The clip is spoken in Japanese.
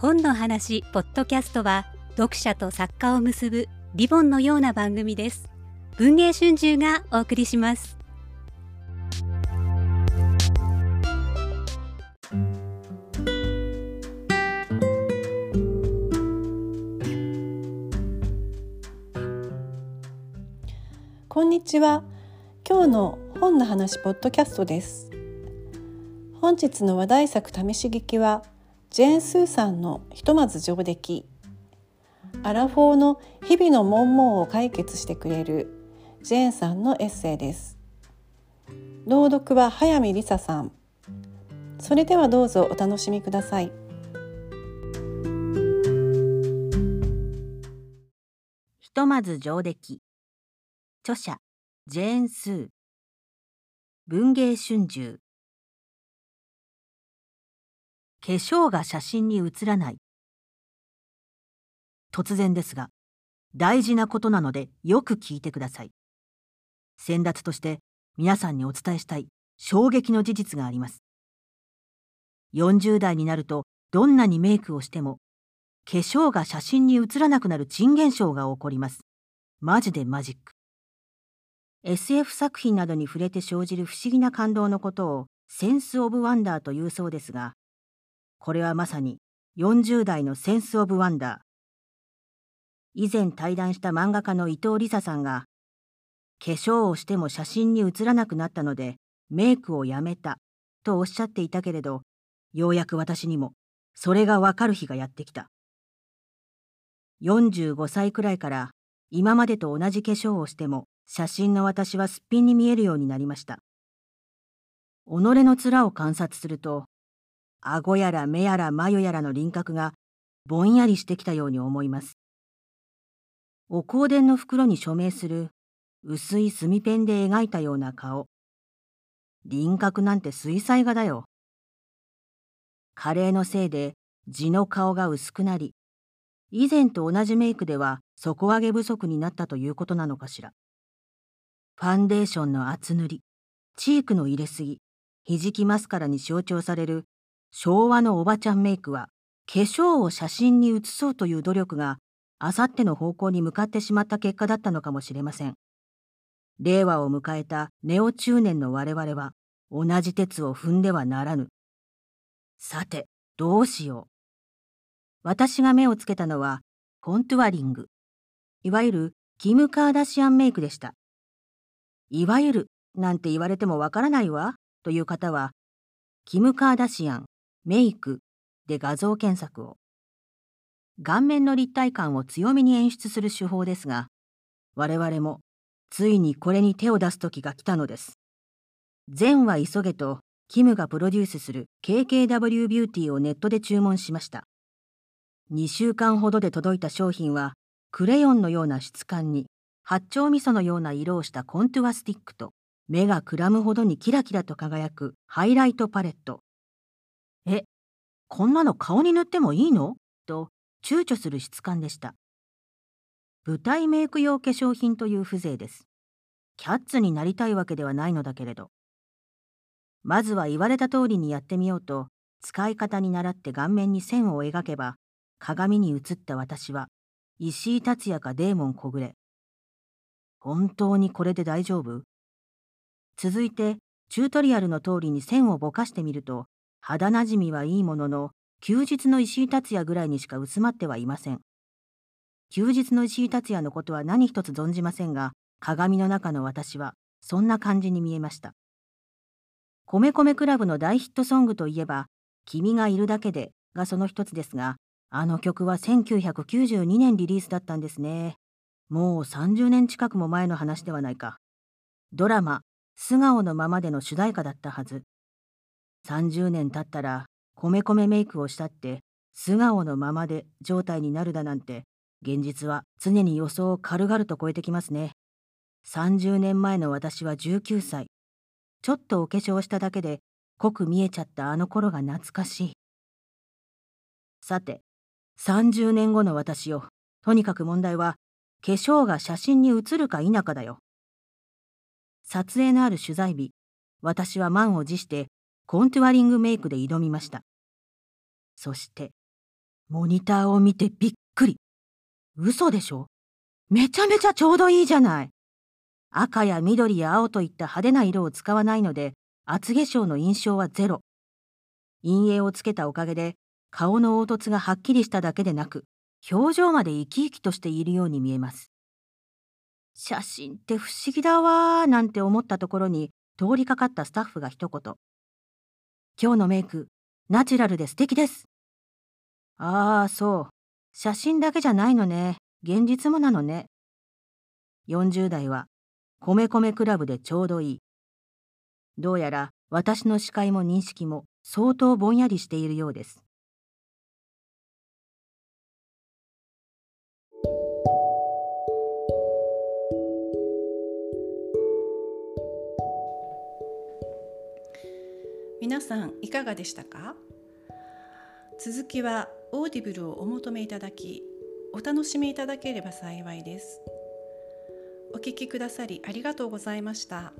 本の話ポッドキャストは読者と作家を結ぶリボンのような番組です。文藝春秋がお送りします。こんにちは。今日の本の話ポッドキャストです。本日の話題作試し聞きはジェーン・スーさんのひとまず上出来。アラフォーの日々の悶々を解決してくれるジェーンさんのエッセイです。朗読は早見梨沙さん。それではどうぞお楽しみください。ひとまず上出来。著者ジェーン・スー。文芸春秋。化粧が写真に写らない。突然ですが大事なことなのでよく聞いてください。先達として皆さんにお伝えしたい衝撃の事実があります。40代になるとどんなにメイクをしても化粧が写真に写らなくなる珍現象が起こります。マジでマジック。SF 作品などに触れて生じる不思議な感動のことをセンス・オブ・ワンダーというそうですがこれはまさに40代のセンス・オブ・ワンダー。以前対談した漫画家の伊藤梨沙さんが、化粧をしても写真に写らなくなったので、メイクをやめた、とおっしゃっていたけれど、ようやく私にも、それがわかる日がやってきた。45歳くらいから、今までと同じ化粧をしても、写真の私はすっぴんに見えるようになりました。己の面を観察すると、顎やら目やら眉やらの輪郭がぼんやりしてきたように思います。お香典の袋に署名する薄い墨ペンで描いたような顔。輪郭なんて水彩画だよ。加齢のせいで地の顔が薄くなり、以前と同じメイクでは底上げ不足になったということなのかしら。ファンデーションの厚塗り、チークの入れすぎ、ひじきマスカラに象徴される昭和のおばちゃんメイクは化粧を写真に写そうという努力があさっての方向に向かってしまった結果だったのかもしれません。令和を迎えたネオ中年の我々は同じ鉄を踏んではならぬ。さて、どうしよう。私が目をつけたのはコントゥアリング。いわゆるキム・カーダシアンメイクでした。いわゆるなんて言われてもわからないわという方は、キム・カーダシアンメイクで画像検索を。顔面の立体感を強めに演出する手法ですが、我々もついにこれに手を出す時が来たのです。善は急げとキムがプロデュースする KKW ビューティーをネットで注文しました。2週間ほどで届いた商品は、クレヨンのような質感に、八丁味噌のような色をしたコントゥアスティックと、目がくらむほどにキラキラと輝くハイライトパレット、え、こんなの顔に塗ってもいいの？と躊躇する質感でした。舞台メイク用化粧品という風情です。キャッツになりたいわけではないのだけれど。まずは言われた通りにやってみようと、使い方に倣って顔面に線を描けば、鏡に映った私は、石井達也かデーモン小暮。本当にこれで大丈夫？続いて、チュートリアルの通りに線をぼかしてみると、肌なじみはいいものの、休日の石井達也ぐらいにしか薄まってはいません。休日の石井達也のことは何一つ存じませんが、鏡の中の私はそんな感じに見えました。米米クラブの大ヒットソングといえば、君がいるだけでがその一つですが、あの曲は1992年リリースだったんですね。もう30年近くも前の話ではないか。ドラマ、素顔のままでの主題歌だったはず。30年経ったら米米メイクをしたって素顔のままで状態になるだなんて現実は常に予想を軽々と超えてきますね。30年前の私は19歳。ちょっとお化粧しただけで濃く見えちゃったあの頃が懐かしい。さて、30年後の私よ。とにかく問題は化粧が写真に写るか否かだよ。撮影のある取材日、私は満を持してコントゥアリングメイクで挑みました。そして、モニターを見てびっくり。嘘でしょ？めちゃめちゃちょうどいいじゃない。赤や緑や青といった派手な色を使わないので、厚化粧の印象はゼロ。陰影をつけたおかげで、顔の凹凸がはっきりしただけでなく、表情まで生き生きとしているように見えます。写真って不思議だわーなんて思ったところに通りかかったスタッフが一言。今日のメイク、ナチュラルで素敵です。ああ、そう。写真だけじゃないのね。現実もなのね。40代は米米クラブでちょうどいい。どうやら私の視界も認識も相当ぼんやりしているようです。皆さんいかがでしたか？続きはオーディブルをお求めいただきお楽しみいただければ幸いです。お聞きくださりありがとうございました。